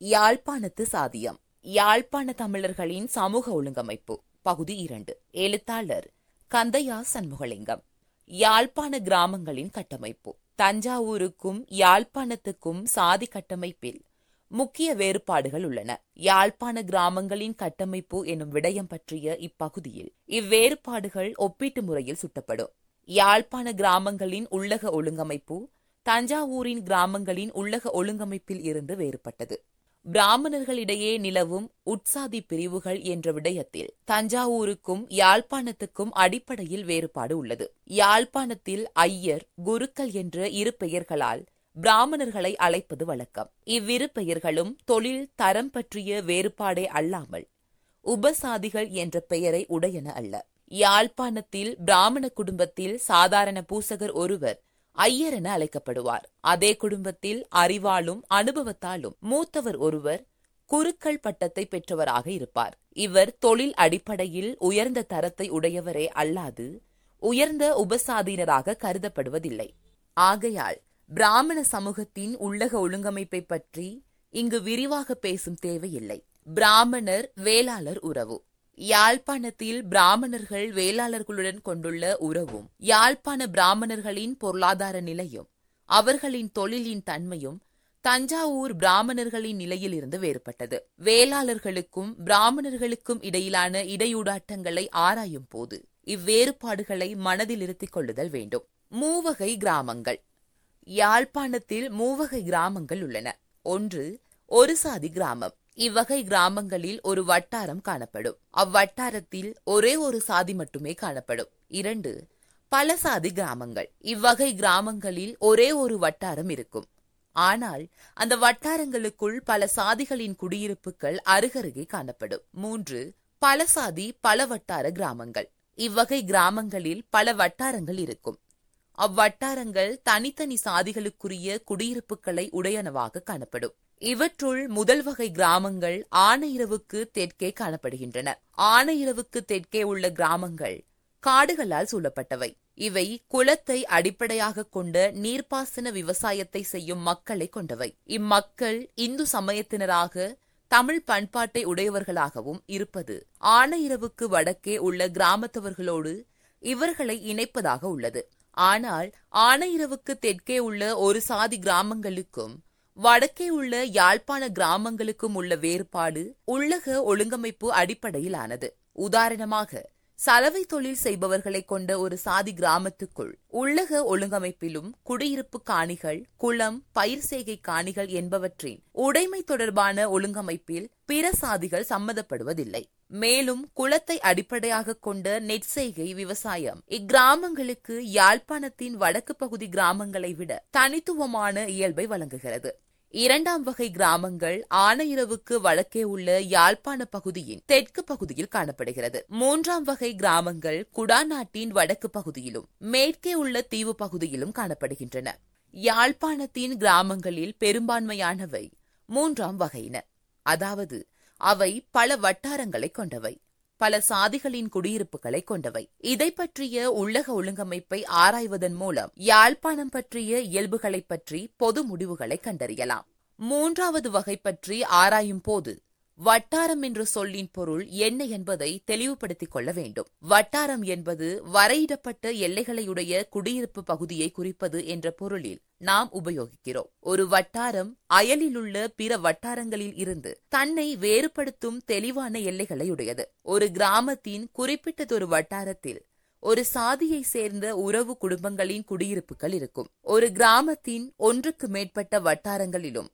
யாழ்ப்பாணத்து சாதியம். யாழ்ப்பாண தமிழர்களின் சமூக ஒழுங்கமைப்பு. பகுதி இரண்டு. எழுத்தாளர் கந்தையா சண்முகலிங்கம். யாழ்ப்பாண கிராமங்களின் கட்டமைப்பு. தஞ்சாவூருக்கும் யாழ்ப்பாணத்துக்கும் சாதி கட்டமைப்பில் முக்கிய வேறுபாடுகள் உள்ளன. யாழ்ப்பாண கிராமங்களின் கட்டமைப்பு எனும் விடயம் பற்றிய இப்பகுதியில் இவ்வேறுபாடுகள் ஒப்பீட்டு முறையில் சுட்டப்படும். யாழ்ப்பாண கிராமங்களின் உள்ளக ஒழுங்கமைப்பு தஞ்சாவூரின் கிராமங்களின் உள்ளக ஒழுங்கமைப்பில் இருந்து வேறுபட்டது. பிராமணர்களிடையே நிலவும் உட்சாதி பிரிவுகள் என்ற விடயத்தில் தஞ்சாவூருக்கும் யாழ்ப்பாணத்துக்கும் அடிப்படையில் வேறுபாடு உள்ளது. யாழ்ப்பாணத்தில் ஐயர் குருக்கள் என்ற இரு பெயர்களால் பிராமணர்களை அழைப்பது வழக்கம். இவ்விரு பெயர்களும் தொழில் தரம் பற்றிய வேறுபாடே அல்லாமல் உபசாதிகள் என்ற பெயரை உடையன அல்ல. யாழ்ப்பாணத்தில் பிராமண குடும்பத்தில் சாதாரண பூசகர் ஒருவர் ஐயர் என அழைக்கப்படுவார். அதே குடும்பத்தில் அறிவாலும் அனுபவத்தாலும் மூத்தவர் ஒருவர் குருக்கள் பட்டத்தை பெற்றவராக இருப்பார். இவர் தொழில் அடிப்படையில் உயர்ந்த தரத்தை உடையவரே அல்லாது உயர்ந்த உபசாதீனராக கருதப்படுவதில்லை. ஆகையால் பிராமண சமூகத்தின் உள்ளக ஒழுங்கமைப்பை பற்றி இங்கு விரிவாக பேசும் தேவையில்லை. பிராமணர் வேளாளர் உறவு. யாழ்ப்பாணத்தில் பிராமணர்கள் வேளாளர்களுடன் கொண்டுள்ள உறவும் யாழ்ப்பாண பிராமணர்களின் பொருளாதார நிலையும் அவர்களின் தொழிலின் தன்மையும் தஞ்சாவூர் பிராமணர்களின் நிலையிலிருந்து வேறுபட்டது. வேளாளர்களுக்கும் பிராமணர்களுக்கும் இடையிலான இடையூடாட்டங்களை ஆராயும் போது இவ்வேறுபாடுகளை மனதில் இருத்திக் கொள்ளுதல் வேண்டும். மூவகை கிராமங்கள். யாழ்ப்பாணத்தில் மூவகை கிராமங்கள் உள்ளன. ஒன்று ஒரு சாதி கிராமம். இவ்வகை கிராமங்களில் ஒரு வட்டாரம் காணப்படும். அவ்வட்டாரத்தில் ஒரே ஒரு சாதி மட்டுமே காணப்படும். இரண்டு பல சாதி கிராமங்கள். இவ்வகை கிராமங்களில் ஒரே ஒரு வட்டாரம் இருக்கும். ஆனால் அந்த வட்டாரங்களுக்குள் பல சாதிகளின் குடியிருப்புகள் அருகருகே காணப்படும். மூன்று பல சாதி பல வட்டார கிராமங்கள். இவ்வகை கிராமங்களில் பல வட்டாரங்கள் இருக்கும். அவ்வட்டாரங்கள் தனித்தனி சாதிகளுக்குரிய குடியிருப்புகளை உடையனவாக காணப்படும். இவற்றுள் முதல் வகை கிராமங்கள் ஆனையிரவுக்கு தெற்கே காணப்படுகின்றன. ஆனையிரவுக்கு தெற்கே உள்ள கிராமங்கள் காடுகளால் சூழப்பட்டவை. இவை குளத்தை அடிப்படையாக கொண்ட நீர்ப்பாசன விவசாயத்தை செய்யும் மக்களை கொண்டவை. இம்மக்கள் இந்து சமயத்தினராக தமிழ் பண்பாட்டை உடையவர்களாகவும் இருப்பது ஆனையிரவுக்கு வடக்கே உள்ள கிராமத்தவர்களோடு இவர்களை இணைப்பதாக உள்ளது. ஆனால் ஆனையிரவுக்கு தெற்கே உள்ள ஒரு சாதி கிராமங்களுக்கும் வடக்கே உள்ள யாழ்ப்பாண கிராமங்களுக்கும் உள்ள வேறுபாடு உள்ளக ஒழுங்கமைப்பு அடிப்படையிலானது. உதாரணமாக சலவை தொழில் செய்பவர்களை கொண்ட ஒரு சாதி கிராமத்துக்குள் உள்ளக ஒழுங்கமைப்பிலும் குடியிருப்பு காணிகள் குளம் பயிர் செய்கை காணிகள் என்பவற்றின் உடைமை தொடர்பான ஒழுங்கமைப்பில் பிற சாதிகள் சம்மதப்படுவதில்லை. மேலும் குளத்தை அடிப்படையாக கொண்ட நெற்செய்கை விவசாயம் இக்கிராமங்களுக்கு யாழ்ப்பாணத்தின் வடக்கு பகுதி கிராமங்களை விட தனித்துவமான இயல்பை வழங்குகிறது. இரண்டாம் வகை கிராமங்கள் ஆனையிரவுக்கு வடக்கே உள்ள யாழ்ப்பாண பகுதியின் தெற்கு பகுதியில் காணப்படுகிறது. மூன்றாம் வகை கிராமங்கள் குடாநாட்டின் வடக்கு பகுதியிலும் மேற்கே உள்ள தீவு பகுதியிலும் காணப்படுகின்றன. யாழ்ப்பாணத்தின் கிராமங்களில் பெரும்பான்மையானவை மூன்றாம் வகையின. அதாவது அவை பல வட்டாரங்களை கொண்டவை. பல சாதிகளின் குடியிருப்புகளை கொண்டவை. இதை பற்றிய உள்ளக ஒழுங்கமைப்பை ஆராய்வதன் மூலம் யாழ்ப்பாணம் பற்றிய இயல்புகளை பற்றி பொது முடிவுகளை கண்டறியலாம். மூன்றாவது வகை பற்றி ஆராயும் போது வட்டாரம் என்ற சொல்லின் பொருள் என்ன என்பதை தெளிவுபடுத்திக் கொள்ள வேண்டும். வட்டாரம் என்பது வரையிடப்பட்ட எல்லைகளையுடைய குடியிருப்பு பகுதியை குறிப்பது என்ற பொருளில் நாம் உபயோகிக்கிறோம். ஒரு வட்டாரம் அயலிலுள்ள பிற வட்டாரங்களில் இருந்து தன்னை வேறுபடுத்தும் தெளிவான எல்லைகளை உடையது ஒரு கிராமத்தின் குறிப்பிட்டதொரு வட்டாரத்தில் ஒரு சாதியை சேர்ந்த உறவு குடும்பங்களின் குடியிருப்புகள் இருக்கும். ஒரு கிராமத்தின் ஒன்றுக்கு மேற்பட்ட வட்டாரங்களிலும்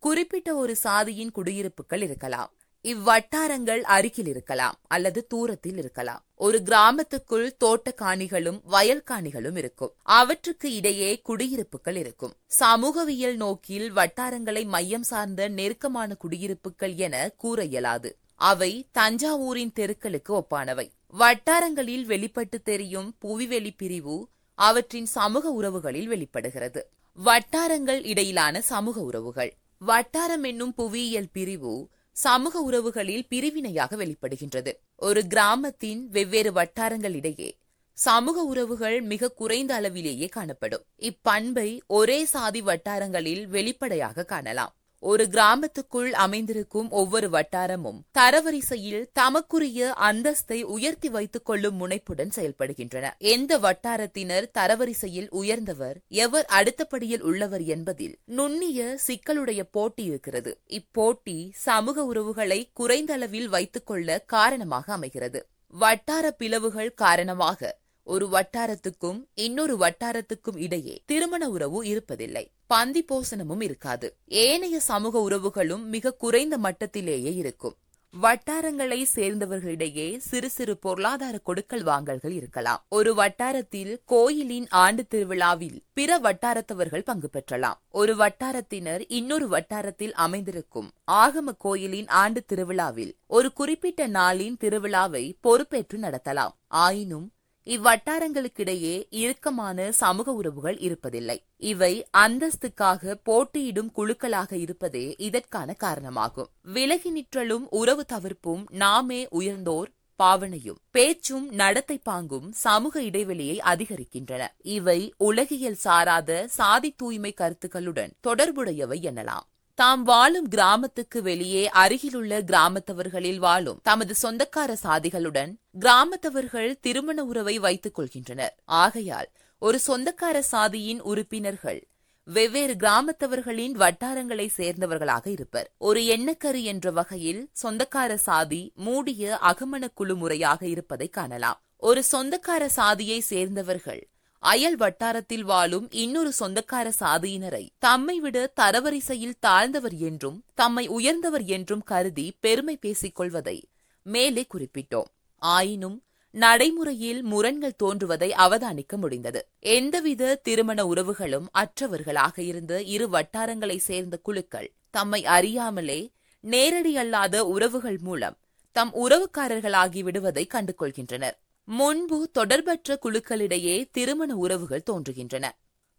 குறிப்பிட்ட ஒரு சாதியின் குடியிருப்புகள் இருக்கலாம். இவ்வட்டாரங்கள் அருகில் இருக்கலாம் அல்லது தூரத்தில் இருக்கலாம். ஒரு கிராமத்துக்குள் தோட்ட காணிகளும் வயல் காணிகளும் இருக்கும். அவற்றுக்கு இடையே குடியிருப்புகள் இருக்கும். சமூகவியல் நோக்கில் வட்டாரங்களை மையம் சார்ந்த நெருக்கமான குடியிருப்புகள் என கூற இயலாது. அவை தஞ்சாவூரின் தெருக்களுக்கு ஒப்பானவை. வட்டாரங்களில் வெளிப்பட்டு தெரியும் புவிவெளி பிரிவு அவற்றின் சமூக உறவுகளில் வெளிப்படுகிறது. வட்டாரங்கள் இடையிலான சமூக உறவுகள். வட்டாரம் என்னும் புவியியல் பிரிவு சமூக உறவுகளில் பிரிவினையாக வெளிப்படுகின்றது. ஒரு கிராமத்தின் வெவ்வேறு வட்டாரங்களிடையே சமூக உறவுகள் மிக குறைந்த அளவிலேயே காணப்படும். இப்பண்பை ஒரே சாதி வட்டாரங்களில் வெளிப்படையாக காணலாம். ஒரு கிராமத்துக்குள் அமைந்திருக்கும் ஒவ்வொரு வட்டாரமும் தரவரிசையில் தமக்குரிய அந்தஸ்தை உயர்த்தி வைத்துக் கொள்ளும் முனைப்புடன் செயல்படுகின்றன. எந்த வட்டாரத்தினர் தரவரிசையில் உயர்ந்தவர் எவர் அடுத்தபடியில் உள்ளவர் என்பதில் நுண்ணிய சிக்கலுடைய போட்டி இருக்கிறது. இப்போட்டி சமூக உறவுகளை குறைந்த அளவில் வைத்துக் கொள்ள காரணமாக அமைகிறது. வட்டார பிளவுகள் காரணமாக ஒரு வட்டாரத்துக்கும் இன்னொரு வட்டாரத்துக்கும் இடையே திருமண உறவு இருப்பதில்லை. பந்தி போசனமும் இருக்காது. ஏனைய சமூக உறவுகளும் மிக குறைந்த மட்டத்திலேயே இருக்கும். வட்டாரங்களை சேர்ந்தவர்களிடையே சிறு சிறு பொருளாதார கொடுக்கல் வாங்கல்கள் இருக்கலாம். ஒரு வட்டாரத்தில் கோயிலின் ஆண்டு திருவிழாவில் பிற வட்டாரத்தவர்கள் பங்கு பெற்றலாம். ஒரு வட்டாரத்தினர் இன்னொரு வட்டாரத்தில் அமைந்திருக்கும். ஆகம கோயிலின் ஆண்டு திருவிழாவில் ஒரு குறிப்பிட்ட நாளின் திருவிழாவை பொறுப்பேற்று நடத்தலாம். ஆயினும் இவ்வட்டாரங்களுக்கிடையே இறுக்கமான சமூக உறவுகள் இருப்பதில்லை. இவை அந்தஸ்துக்காக போட்டியிடும் குழுக்களாக இருப்பதே இதற்கான காரணமாகும். விலகி நிற்றலும் உறவு தவிர்ப்பும் நாமே உயர்ந்தோர் பாவனையும் பேச்சும் நடத்தை பாங்கும் சமூக இடைவெளியை அதிகரிக்கின்றன. இவை உலகியல் சாராத சாதி தூய்மை கருத்துக்களுடன் தொடர்புடையவை எனலாம். தாம் வாழும் கிராமத்துக்கு வெளியே அருகிலுள்ள கிராமத்தவர்களில் வாழும் தமது சொந்தக்கார சாதிகளுடன் கிராமத்தவர்கள் திருமண உறவை வைத்துக் கொள்கின்றனர். ஆகையால் ஒரு சொந்தக்கார சாதியின் உறுப்பினர்கள் வெவ்வேறு கிராமத்தவர்களின் வட்டாரங்களை சேர்ந்தவர்களாக இருப்பர். ஒரு எண்ணக்கரு என்ற வகையில் சொந்தக்கார சாதி மூடிய அகமண குழு முறையாக இருப்பதை காணலாம். ஒரு சொந்தக்கார சாதியை சேர்ந்தவர்கள் அயல் வட்டாரத்தில் வாழும் இன்னொரு சொந்தக்கார சாதியினரை தம்மை விட தரவரிசையில் தாழ்ந்தவர் என்றும் தம்மை உயர்ந்தவர் என்றும் கருதி பெருமை பேசிக் கொள்வதை மேலே குறிப்பிட்டோம். ஆயினும் நடைமுறையில் முரண்கள் தோன்றுவதை அவதானிக்க முடிந்தது. எந்தவித திருமண உறவுகளும் அற்றவர்களாக இருந்த இரு வட்டாரங்களை சேர்ந்த குழுக்கள் தம்மை அறியாமலே நேரடி அல்லாத உறவுகள் மூலம் தம் உறவுக்காரர்களாகி விடுவதை கண்டுகொள்கின்றனர். முன்பு தொடர்பற்ற குழுக்களிடையே திருமண உறவுகள் தோன்றுகின்றன.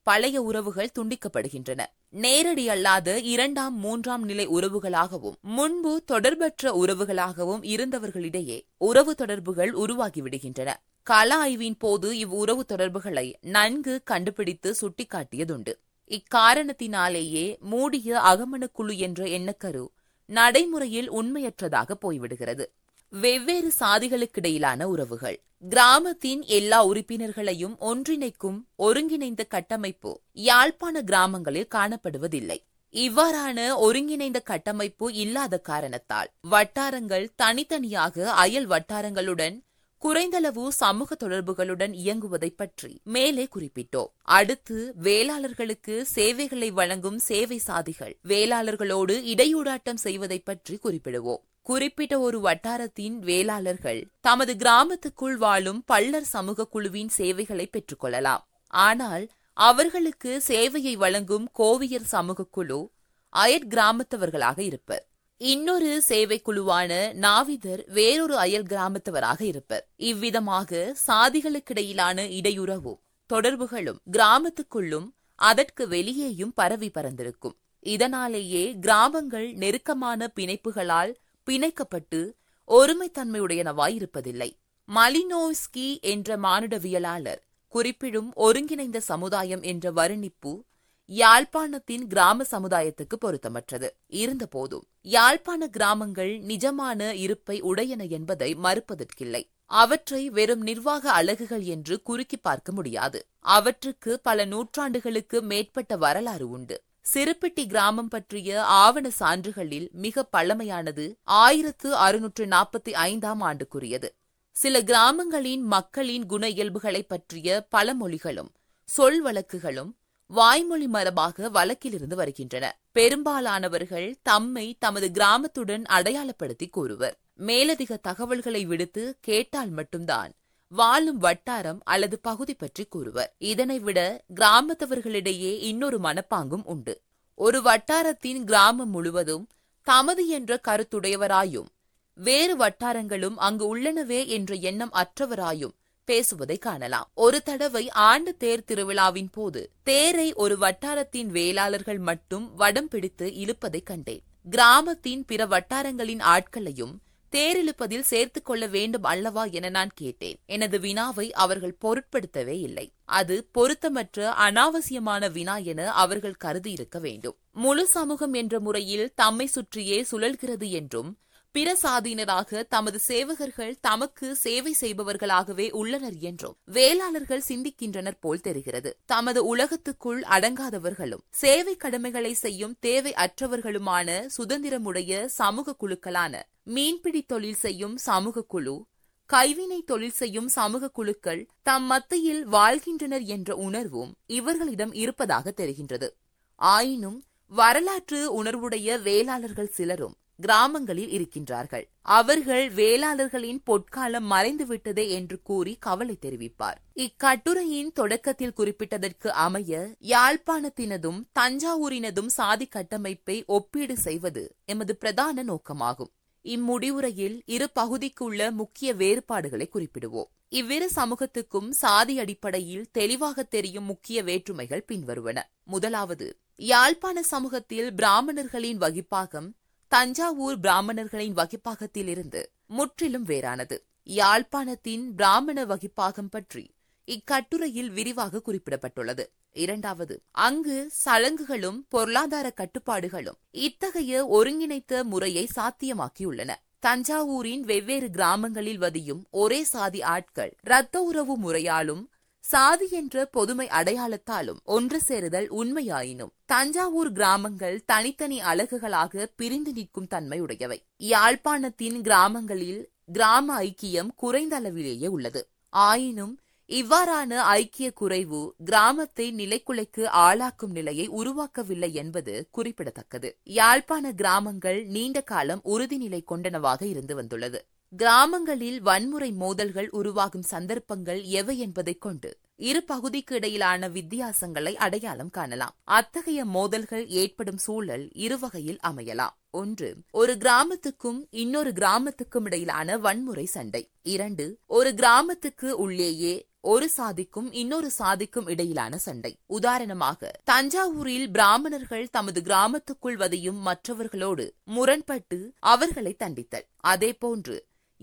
பழைய உறவுகள் துண்டிக்கப்படுகின்றன. நேரடி அல்லாத இரண்டாம் மூன்றாம் நிலை உறவுகளாகவும் முன்பு தொடர்பற்ற உறவுகளாகவும் இருந்தவர்களிடையே உறவு தொடர்புகள் உருவாகிவிடுகின்றன. கள ஆய்வின் போது இவ்வுறவு தொடர்புகளை நன்கு கண்டுபிடித்து சுட்டிக்காட்டியதுண்டு. இக்காரணத்தினாலேயே மூடிய அகமணக்குழு குழு என்ற எண்ணக்கரு நடைமுறையில் உண்மையற்றதாக போய்விடுகிறது. வெவ்வேறு சாதிகளுக்கிடையிலான உறவுகள். கிராமத்தின் எல்லா உறுப்பினர்களையும் ஒன்றிணைக்கும் ஒருங்கிணைந்த கட்டமைப்பு யாழ்ப்பாண கிராமங்களில் காணப்படுவதில்லை. இவ்வாறான ஒருங்கிணைந்த கட்டமைப்பு இல்லாத காரணத்தால் வட்டாரங்கள் தனித்தனியாக அயல் வட்டாரங்களுடன் குறைந்தளவு சமூக தொடர்புகளுடன் இயங்குவதை பற்றி மேலே குறிப்பிட்டோம். அடுத்து வேளாளர்களுக்கு சேவைகளை வழங்கும் சேவை சாதிகள் வேளாளர்களோடு இடையூடாட்டம் செய்வதை பற்றி குறிப்பிடுவோம். குறிப்பிட்ட ஒரு வட்டாரத்தின் வேளாளர்கள் தமது கிராமத்துக்குள் வாழும் பள்ளர் சமூக குழுவின் சேவைகளை பெற்றுக்கொள்ளலாம். ஆனால் அவர்களுக்கு சேவையை வழங்கும் கோவியர் சமூக குழு அயற் கிராமத்தவர்களாக இருப்பர் இன்னொரு சேவை குழுவான நாவிதர் வேறொரு அயல் கிராமத்தவராக இருப்பர் இவ்விதமாக சாதிகளுக்கிடையிலான இடையுறவும் தொடர்புகளும் கிராமத்துக்குள்ளும் அதற்கு வெளியேயும் பரவி பறந்திருக்கும் இதனாலேயே கிராமங்கள் நெருக்கமான பிணைப்புகளால் பிணைக்கப்பட்டு ஒருமைத்தன்மையுடையனவாய் இருப்பதில்லை மலினோஸ்கி என்ற மானுடவியலாளர் குறிப்பிடும் ஒருங்கிணைந்த சமுதாயம் என்ற வர்ணிப்பு யாழ்ப்பாணத்தின் கிராம சமுதாயத்துக்கு பொருத்தமற்றது. இருந்தபோதும் யாழ்ப்பாண கிராமங்கள் நிஜமான இருப்பை உடையன என்பதை மறுப்பதற்கில்லை. அவற்றை வெறும் நிர்வாக அழகுகள் என்று குறுக்கி பார்க்க முடியாது. அவற்றுக்கு பல நூற்றாண்டுகளுக்கு மேற்பட்ட வரலாறு உண்டு. சிறுப்பிட்டி கிராமம் பற்றிய ஆவண சான்றுகளில் மிக பழமையானது ஆயிரத்து அறுநூற்று நாற்பத்தி ஐந்தாம் ஆண்டுக்குரியது. சில கிராமங்களின் மக்களின் குண இயல்புகளை பற்றிய பழமொழிகளும் சொல் வழக்குகளும் வாய்மொழி மரபாக வழக்கிலிருந்து வருகின்றன. பெரும்பாலானவர்கள் தம்மை தமது கிராமத்துடன் அடையாளப்படுத்தி கூறுவர். மேலதிக தகவல்களை விடுத்து கேட்டால் மட்டும்தான் வாழும் வட்டாரம் அல்லது பகுதி பற்றி கூறுவர். இதனை விட கிராமத்தவர்களிடையே இன்னொரு மனப்பாங்கும் உண்டு. ஒரு வட்டாரத்தின் கிராமம் முழுவதும் தமது என்ற கருத்துடையவராயும் வேறு வட்டாரங்களும் அங்கு உள்ளனவே என்ற எண்ணம் அற்றவராயும் பேசுவதை காணலாம். ஒரு தடவை ஆண்டு தேர் திருவிழாவின் போது தேரை ஒரு வட்டாரத்தின் வேளாளர்கள் மட்டும் வடம் பிடித்து இழுப்பதை கண்டேன். கிராமத்தின் பிற வட்டாரங்களின் ஆட்களையும் தேரிழுப்பதில் சேர்த்துக் கொள்ள வேண்டும் அல்லவா என நான் கேட்டேன். எனது வினாவை அவர்கள் பொருட்படுத்தவே இல்லை. அது பொருத்தமற்ற அனாவசியமான வினா என அவர்கள் கருதியிருக்க வேண்டும். முழு சமூகம் என்ற முறையில் தம்மை சுற்றியே சுழல்கிறது என்றும் பிற சாதியினராக தமது சேவகர்கள் தமக்கு சேவை செய்பவர்களாகவே உள்ளனர் என்றும் வேளாளர்கள் சிந்திக்கின்றனர் போல் தெரிகிறது. தமது உலகத்துக்குள் அடங்காதவர்களும் சேவை கடமைகளை செய்யும் தேவை அற்றவர்களுமான சுதந்திரமுடைய சமூக குழுக்களான மீன்பிடி தொழில் செய்யும் சமூக குழு கைவினை தொழில் செய்யும் சமூக குழுக்கள் தம் மத்தியில் வாழ்கின்றனர் என்ற உணர்வும் இவர்களிடம் இருப்பதாக தெரிகின்றது. ஆயினும் வரலாற்று உணர்வுடைய வேளாளர்கள் சிலரும் கிராமங்களில் இருக்கின்றார்கள். அவர்கள் வேளாளர்களின் பொற்காலம் மறைந்துவிட்டதே என்று கூறி கவலை தெரிவிப்பார். இக்கட்டுரையின் தொடக்கத்தில் குறிப்பிட்டதற்கு அமைய யாழ்ப்பாணத்தினதும் தஞ்சாவூரினதும் சாதி கட்டமைப்பை ஒப்பீடு செய்வது எமது பிரதான நோக்கமாகும். இம்முடிவுரையில் இரு பகுதிக்குள்ள முக்கிய வேறுபாடுகளை குறிப்பிடுவோம். இவ்விரு சமூகத்துக்கும் சாதி அடிப்படையில் தெளிவாக தெரியும் முக்கிய வேற்றுமைகள் பின்வருவன. முதலாவது யாழ்ப்பாண சமூகத்தில் பிராமணர்களின் வகிப்பாகம் தஞ்சாவூர் பிராமணர்களின் வகிப்பாகத்திலிருந்து முற்றிலும் வேறானது. யாழ்ப்பாணத்தின் பிராமண வகிப்பாகம் பற்றி இக்கட்டுரையில் விரிவாக குறிப்பிடப்பட்டுள்ளது. இரண்டாவது அங்கு சடங்குகளும் பொருளாதார கட்டுப்பாடுகளும் இத்தகைய ஒருங்கிணைத்த முறையை சாத்தியமாக்கியுள்ளன. தஞ்சாவூரின் வெவ்வேறு கிராமங்களில் வதியும் ஒரே சாதி ஆட்கள் இரத்த உறவு முறையாலும் சாதி என்ற பொதுமை அடையாளத்தாலும் ஒன்று சேருதல் உண்மையாயினும் தஞ்சாவூர் கிராமங்கள் தனித்தனி அழகுகளாக பிரிந்து நிற்கும் தன்மையுடையவை. யாழ்ப்பாணத்தின் கிராமங்களில் கிராம ஐக்கியம் குறைந்த அளவிலேயே உள்ளது. ஆயினும் இவ்வாறான ஐக்கிய குறைவு கிராமத்தை நிலைக்குலைக்கு ஆளாக்கும் நிலையை உருவாக்கவில்லை என்பது குறிப்பிடத்தக்கது. யாழ்ப்பாண கிராமங்கள் நீண்ட காலம் உறுதிநிலை கொண்டனவாக இருந்து வந்துள்ளது. கிராமங்களில் வன்முறை மோதல்கள் உருவாகும் சந்தர்ப்பங்கள் எவை என்பதைக் கொண்டு இரு பகுதிக்கு இடையிலான வித்தியாசங்களை அடையாளம் காணலாம். அத்தகைய மோதல்கள் ஏற்படும் சூழல் இருவகையில் அமையலாம். ஒன்று ஒரு கிராமத்துக்கும் இன்னொரு கிராமத்துக்கும் இடையிலான வன்முறை சண்டை. இரண்டு ஒரு கிராமத்துக்கு உள்ளேயே ஒரு சாதிக்கும் இன்னொரு சாதிக்கும் இடையிலான சண்டை. உதாரணமாக தஞ்சாவூரில் பிராமணர்கள் தமது கிராமத்துக்குள் வதையும் மற்றவர்களோடு முரண்பட்டு அவர்களை தண்டித்தல். அதேபோன்று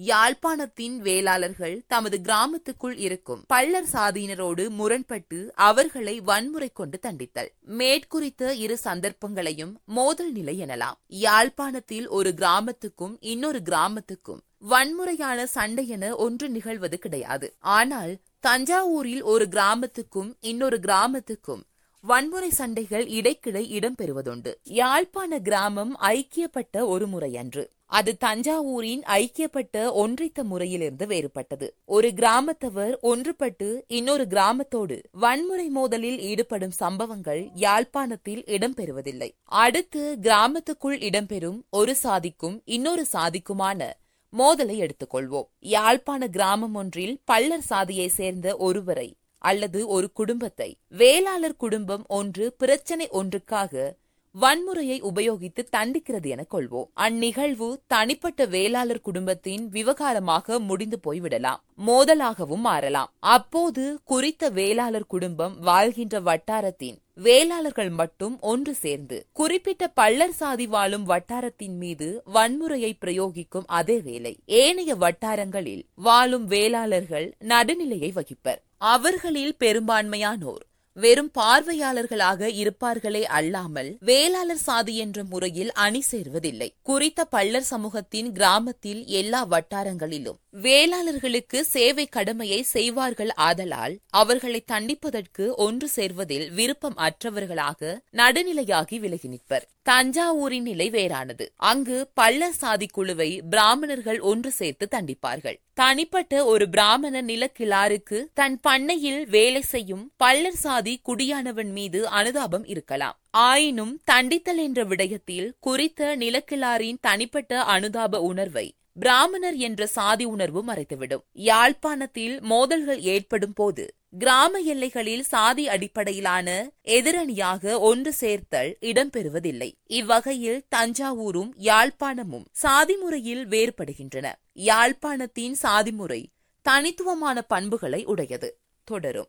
யாழ்ப்பாணத்தின் வேளாளர்கள் தமது கிராமத்துக்குள் இருக்கும் பள்ளர் சாதியினரோடு முரண்பட்டு அவர்களை வன்முறை கொண்டு தண்டித்தல். மேற்குறித்த இரு சந்தர்ப்பங்களையும் மோதல் நிலை எனலாம். யாழ்ப்பாணத்தில் ஒரு கிராமத்துக்கும் இன்னொரு கிராமத்துக்கும் வன்முறையான சண்டை என ஒன்று நிகழ்வது கிடையாது. ஆனால் தஞ்சாவூரில் ஒரு கிராமத்துக்கும் இன்னொரு கிராமத்துக்கும் வன்முறை சண்டைகள் இடைக்கிடை இடம்பெறுவதுண்டு. யாழ்ப்பாண கிராமம் ஐக்கியப்பட்ட ஒரு முறையன்று. அது தஞ்சாவூரின் ஐக்கியப்பட்ட ஒன்றித்த முறையிலிருந்து வேறுபட்டது. ஒரு கிராமத்தவர் ஒன்றுபட்டு இன்னொரு கிராமத்தோடு வன்முறை மோதலில் ஈடுபடும் சம்பவங்கள் யாழ்ப்பாணத்தில் இடம்பெறுவதில்லை. அடுத்து கிராமத்துக்குள் இடம்பெறும் ஒரு சாதிக்கும் இன்னொரு சாதிக்குமான மோதலை எடுத்துக்கொள்வோம். யாழ்ப்பாண கிராமம் ஒன்றில் பள்ளர் சாதியை சேர்ந்த ஒருவரை அல்லது ஒரு குடும்பத்தை. வேளாளர் குடும்பம் ஒன்று பிரச்சனை ஒன்றுக்காக வன்முறையை உபயோகித்து தண்டிக்கிறது என கொள்வோம். அந்நிகழ்வு தனிப்பட்ட வேளாளர் குடும்பத்தின் விவகாரமாக முடிந்து போய்விடலாம். மோதலாகவும் மாறலாம். அப்போது குறித்த வேளாளர் குடும்பம் வாழ்கின்ற வட்டாரத்தின் வேளாளர்கள் மட்டும் ஒன்று சேர்ந்து குறிப்பிட்ட பள்ளர் சாதி வாழும் வட்டாரத்தின் மீது வன்முறையை பிரயோகிக்கும் அதே வேளை ஏனைய வட்டாரங்களில் வாழும் வேளாளர்கள் நடுநிலையை வகிப்பர். அவர்களில் பெரும்பான்மையானோர் வெறும் பார்வையாளர்களாக இருப்பார்களே அல்லாமல் வேளாளர் சாதி என்ற முறையில் அணி சேர்வதில்லை. குறித்த பள்ளர் சமூகத்தின் கிராமத்தில் எல்லா வட்டாரங்களிலும் வேளாளர்களுக்கு சேவை கடமையை செய்வார்கள் ஆதலால் அவர்களை தண்டிப்பதற்கு ஒன்று சேர்வதில் விருப்பம் அற்றவர்களாக நடுநிலையாகி விலகி நிற்பர். தஞ்சாவூரின் நிலை வேறானது. அங்கு பள்ளர் சாதி குழுவை பிராமணர்கள் ஒன்று சேர்த்து தண்டிப்பார்கள். தனிப்பட்ட ஒரு பிராமண நிலக்கிழாருக்கு தன் பண்ணையில் வேலை செய்யும் பள்ளர் சாதி குடியானவன் மீது அனுதாபம் இருக்கலாம். ஆயினும் தண்டித்தல் என்ற விடயத்தில் குறித்த நிலக்கிழாரின் தனிப்பட்ட அனுதாப உணர்வை பிராமணர் என்ற சாதி உணர்வு மறைத்துவிடும். யாழ்ப்பாணத்தில் மோதல்கள் ஏற்படும் போது கிராம எல்லைகளில் சாதி அடிப்படையிலான எதிரணியாக ஒன்று சேர்த்தல் இடம்பெறுவதில்லை. இவ்வகையில் தஞ்சாவூரும் யாழ்ப்பாணமும் சாதி முறையில் வேறுபடுகின்றன. யாழ்ப்பாணத்தின் சாதி முறை தனித்துவமான பண்புகளை உடையது. தொடரும்.